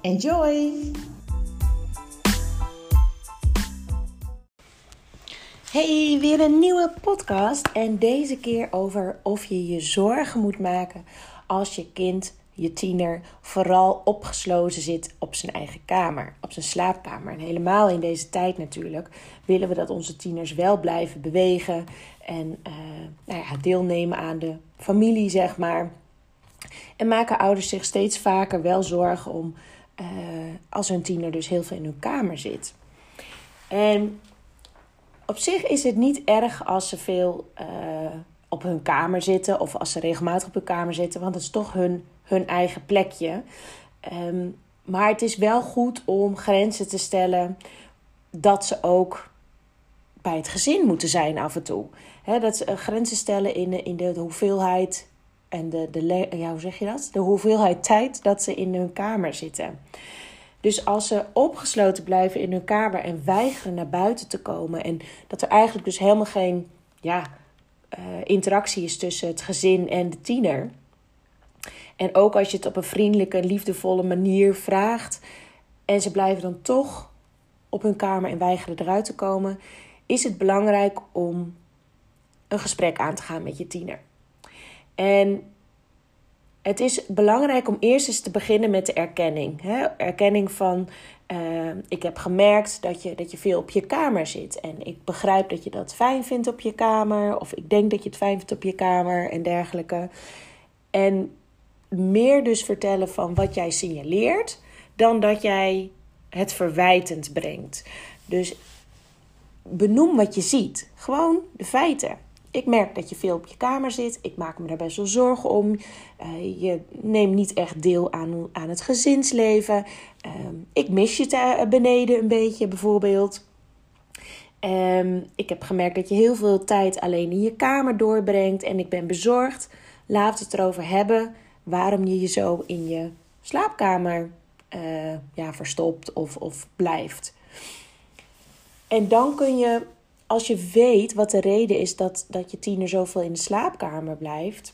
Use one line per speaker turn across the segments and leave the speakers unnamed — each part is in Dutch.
Enjoy! Hey, weer een nieuwe podcast. En deze keer over of je je zorgen moet maken als je kind, je tiener, vooral opgesloten zit op zijn eigen kamer, op zijn slaapkamer. En helemaal in deze tijd natuurlijk willen we dat onze tieners wel blijven bewegen en uh, nou ja, deelnemen aan de familie, zeg maar. En maken ouders zich steeds vaker wel zorgen om uh, als hun tiener dus heel veel in hun kamer zit. En op zich is het niet erg als ze veel uh, op hun kamer zitten of als ze regelmatig op hun kamer zitten, want het is toch hun, hun eigen plekje. Um, maar het is wel goed om grenzen te stellen dat ze ook bij het gezin moeten zijn af en toe. Dat ze uh, grenzen stellen in, in de hoeveelheid en de, de, ja, hoe zeg je dat? de hoeveelheid tijd dat ze in hun kamer zitten. Dus als ze opgesloten blijven in hun kamer en weigeren naar buiten te komen. En dat er eigenlijk dus helemaal geen ja, uh, interactie is tussen het gezin en de tiener. En ook als je het op een vriendelijke, liefdevolle manier vraagt. En ze blijven dan toch op hun kamer en weigeren eruit te komen. Is het belangrijk om een gesprek aan te gaan met je tiener. En het is belangrijk om eerst eens te beginnen met de erkenning. Hè? Erkenning van, uh, ik heb gemerkt dat je, dat je veel op je kamer zit. En ik begrijp dat je dat fijn vindt op je kamer. Of ik denk dat je het fijn vindt op je kamer en dergelijke. En meer dus vertellen van wat jij signaleert, dan dat jij het verwijtend brengt. Dus benoem wat je ziet. Gewoon de feiten. Ik merk dat je veel op je kamer zit. Ik maak me daar best wel zorgen om. Uh, je neemt niet echt deel aan, aan het gezinsleven. Uh, ik mis je te, beneden een beetje bijvoorbeeld. Um, ik heb gemerkt dat je heel veel tijd alleen in je kamer doorbrengt. En ik ben bezorgd. We het erover hebben waarom je je zo in je slaapkamer uh, ja, verstopt of, of blijft. En dan kun je als je weet wat de reden is dat, dat je tiener zoveel in de slaapkamer blijft,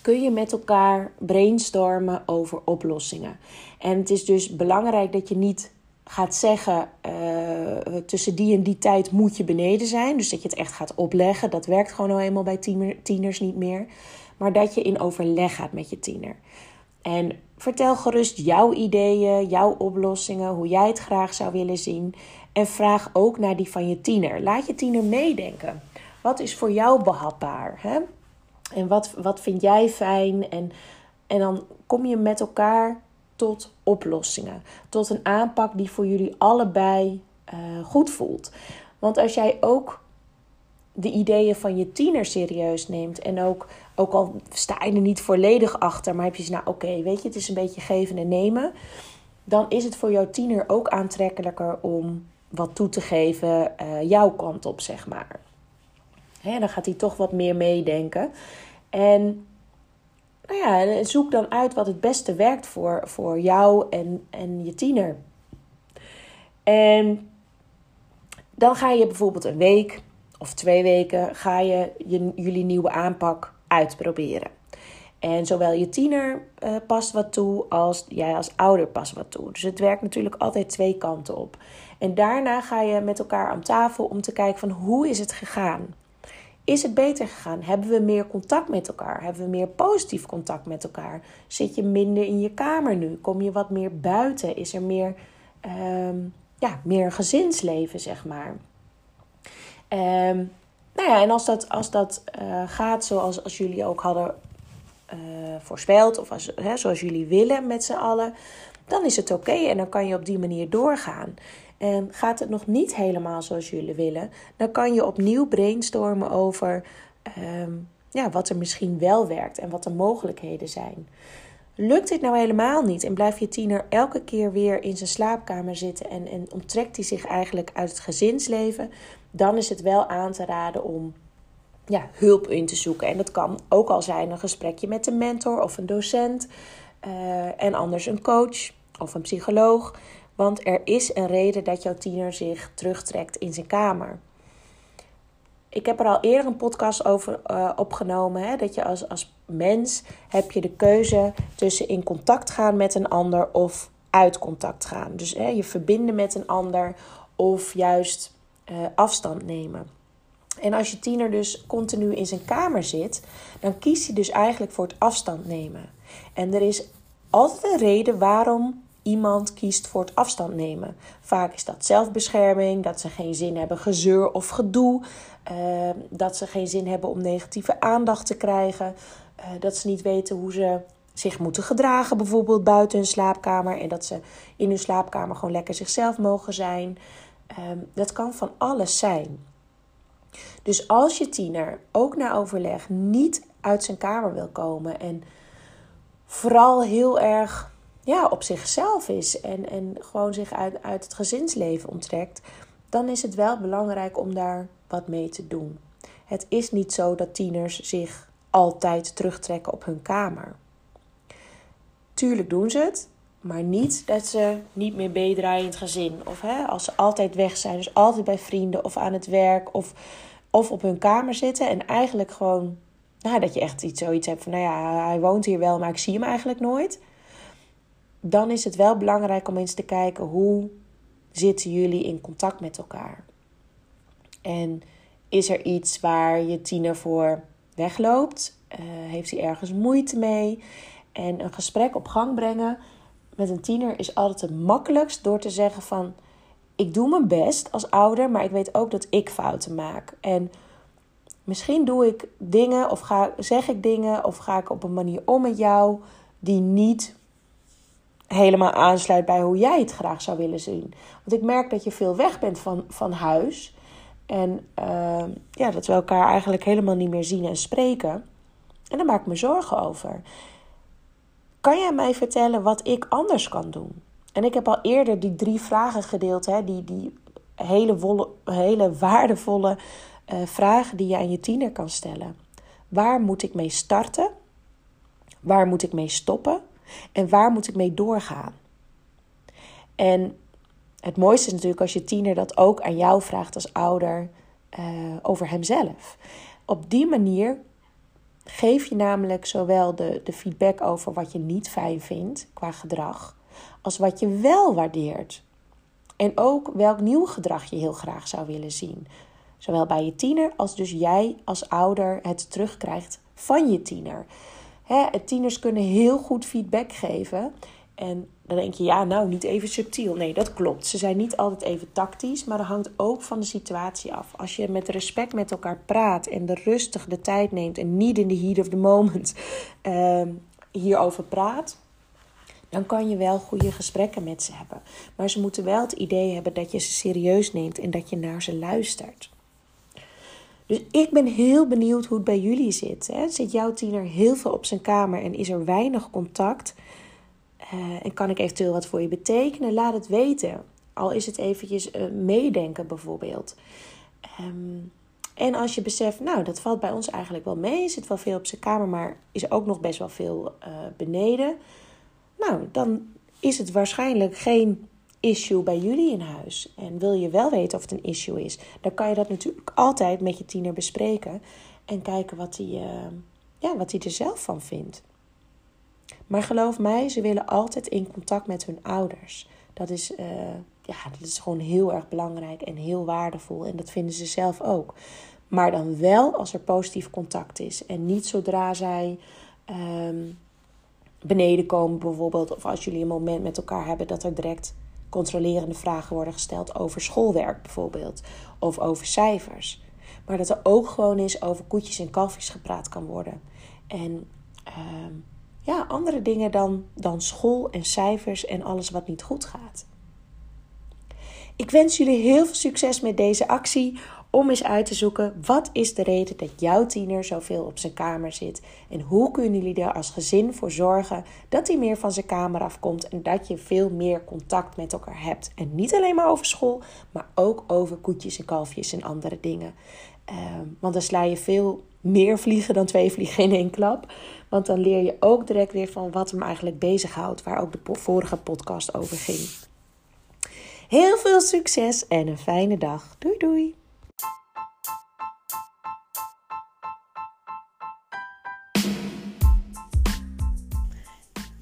kun je met elkaar brainstormen over oplossingen. En het is dus belangrijk dat je niet gaat zeggen: uh, tussen die en die tijd moet je beneden zijn. Dus dat je het echt gaat opleggen. Dat werkt gewoon al eenmaal bij tieners niet meer. Maar dat je in overleg gaat met je tiener. En vertel gerust jouw ideeën, jouw oplossingen, hoe jij het graag zou willen zien. En vraag ook naar die van je tiener. Laat je tiener meedenken. Wat is voor jou behapbaar? Hè? En wat, wat vind jij fijn? En, en dan kom je met elkaar tot oplossingen. Tot een aanpak die voor jullie allebei uh, goed voelt. Want als jij ook de ideeën van je tiener serieus neemt. En ook, ook al sta je er niet volledig achter, maar heb je ze nou oké, weet je, het is een beetje geven en nemen. Dan is het voor jouw tiener ook aantrekkelijker om wat toe te geven uh, jouw kant op, zeg maar. Hè, dan gaat hij toch wat meer meedenken. En nou ja, zoek dan uit wat het beste werkt voor, voor jou en, en je tiener. En dan ga je bijvoorbeeld een week of twee weken ga je, je jullie nieuwe aanpak uitproberen. En zowel je tiener uh, past wat toe als jij als ouder past wat toe. Dus het werkt natuurlijk altijd twee kanten op. En daarna ga je met elkaar aan tafel om te kijken van hoe is het gegaan? Is het beter gegaan? Hebben we meer contact met elkaar? Hebben we meer positief contact met elkaar? Zit je minder in je kamer nu? Kom je wat meer buiten? Is er meer, um, ja, meer gezinsleven, zeg maar? Um, nou ja, en als dat, als dat uh, gaat zoals als jullie ook hadden uh, voorspeld, of als, hè, zoals jullie willen met z'n allen, dan is het oké en dan kan je op die manier doorgaan. En gaat het nog niet helemaal zoals jullie willen, dan kan je opnieuw brainstormen over ehm, ja, wat er misschien wel werkt en wat de mogelijkheden zijn. Lukt dit nou helemaal niet en blijft je tiener elke keer weer in zijn slaapkamer zitten en, en onttrekt hij zich eigenlijk uit het gezinsleven, dan is het wel aan te raden om ja, hulp in te zoeken. En dat kan ook al zijn een gesprekje met een mentor of een docent uh, en anders een coach of een psycholoog. Want er is een reden dat jouw tiener zich terugtrekt in zijn kamer. Ik heb er al eerder een podcast over uh, opgenomen. Hè, dat je als, als mens heb je de keuze tussen in contact gaan met een ander of uit contact gaan. Dus hè, je verbinden met een ander of juist uh, afstand nemen. En als je tiener dus continu in zijn kamer zit, dan kiest hij dus eigenlijk voor het afstand nemen. En er is altijd een reden waarom iemand kiest voor het afstand nemen. Vaak is dat zelfbescherming, dat ze geen zin hebben gezeur of gedoe, uh, dat ze geen zin hebben om negatieve aandacht te krijgen, uh, dat ze niet weten hoe ze zich moeten gedragen, bijvoorbeeld buiten hun slaapkamer, en dat ze in hun slaapkamer gewoon lekker zichzelf mogen zijn. Uh, dat kan van alles zijn. Dus als je tiener ook na overleg niet uit zijn kamer wil komen en vooral heel erg ja, op zichzelf is en, en gewoon zich uit, uit het gezinsleven onttrekt, dan is het wel belangrijk om daar wat mee te doen. Het is niet zo dat tieners zich altijd terugtrekken op hun kamer. Tuurlijk doen ze het, maar niet dat ze niet meer meedraaien in het gezin. Of hè, als ze altijd weg zijn, dus altijd bij vrienden of aan het werk of, of op hun kamer zitten. En eigenlijk gewoon, nou, dat je echt iets, zoiets hebt van, nou ja, hij woont hier wel, maar ik zie hem eigenlijk nooit dan is het wel belangrijk om eens te kijken hoe zitten jullie in contact met elkaar. En is er iets waar je tiener voor wegloopt? Uh, heeft hij ergens moeite mee? En een gesprek op gang brengen met een tiener is altijd het makkelijkst door te zeggen van ik doe mijn best als ouder, maar ik weet ook dat ik fouten maak. En misschien doe ik dingen of ga, zeg ik dingen of ga ik op een manier om met jou die niet helemaal aansluit bij hoe jij het graag zou willen zien. Want ik merk dat je veel weg bent van, van huis. En uh, ja, dat we elkaar eigenlijk helemaal niet meer zien en spreken. En daar maak ik me zorgen over. Kan jij mij vertellen wat ik anders kan doen? En ik heb al eerder die drie vragen gedeeld, hè, die, die hele, hele waardevolle uh, vragen die je aan je tiener kan stellen. Waar moet ik mee starten? Waar moet ik mee stoppen? En waar moet ik mee doorgaan? En het mooiste is natuurlijk als je tiener dat ook aan jou vraagt als ouder uh, over hemzelf. Op die manier geef je namelijk zowel de, de feedback over wat je niet fijn vindt qua gedrag, als wat je wel waardeert. En ook welk nieuw gedrag je heel graag zou willen zien. Zowel bij je tiener als dus jij als ouder het terugkrijgt van je tiener. Hè, tieners kunnen heel goed feedback geven. En dan denk je, ja, nou, niet even subtiel. Nee, dat klopt. Ze zijn niet altijd even tactisch, maar dat hangt ook van de situatie af. Als je met respect met elkaar praat en de rustig de tijd neemt en niet in de heat of the moment uh, hierover praat, dan kan je wel goede gesprekken met ze hebben. Maar ze moeten wel het idee hebben dat je ze serieus neemt en dat je naar ze luistert. Dus ik ben heel benieuwd hoe het bij jullie zit. Hè? Zit jouw tiener heel veel op zijn kamer en is er weinig contact? Uh, en kan ik eventueel wat voor je betekenen? Laat het weten. Al is het eventjes uh, meedenken bijvoorbeeld. Um, en als je beseft, nou, dat valt bij ons eigenlijk wel mee. Zit wel veel op zijn kamer, maar is ook nog best wel veel uh, beneden. Nou, dan is het waarschijnlijk geen issue bij jullie in huis? En wil je wel weten of het een issue is, dan kan je dat natuurlijk altijd met je tiener bespreken en kijken wat hij, ja, wat hij er zelf van vindt. Maar geloof mij, ze willen altijd in contact met hun ouders. Dat is, uh, ja, dat is gewoon heel erg belangrijk en heel waardevol. En dat vinden ze zelf ook. Maar dan wel als er positief contact is. En niet zodra zij um, beneden komen, bijvoorbeeld. Of als jullie een moment met elkaar hebben dat er direct controlerende vragen worden gesteld over schoolwerk bijvoorbeeld, of over cijfers. Maar dat er ook gewoon eens over koetjes en kalfjes gepraat kan worden. En uh, ja, andere dingen dan, dan school en cijfers en alles wat niet goed gaat. Ik wens jullie heel veel succes met deze actie om eens uit te zoeken wat is de reden dat jouw tiener zoveel op zijn kamer zit en hoe kunnen jullie er als gezin voor zorgen dat hij meer van zijn kamer afkomt en dat je veel meer contact met elkaar hebt. En niet alleen maar over school, maar ook over koetjes en kalfjes en andere dingen. Ehm, want dan sla je veel meer vliegen dan twee vliegen in één klap. Want dan leer je ook direct weer van wat hem eigenlijk bezighoudt, waar ook de vorige podcast over ging. Heel veel succes en een fijne dag. Doei doei!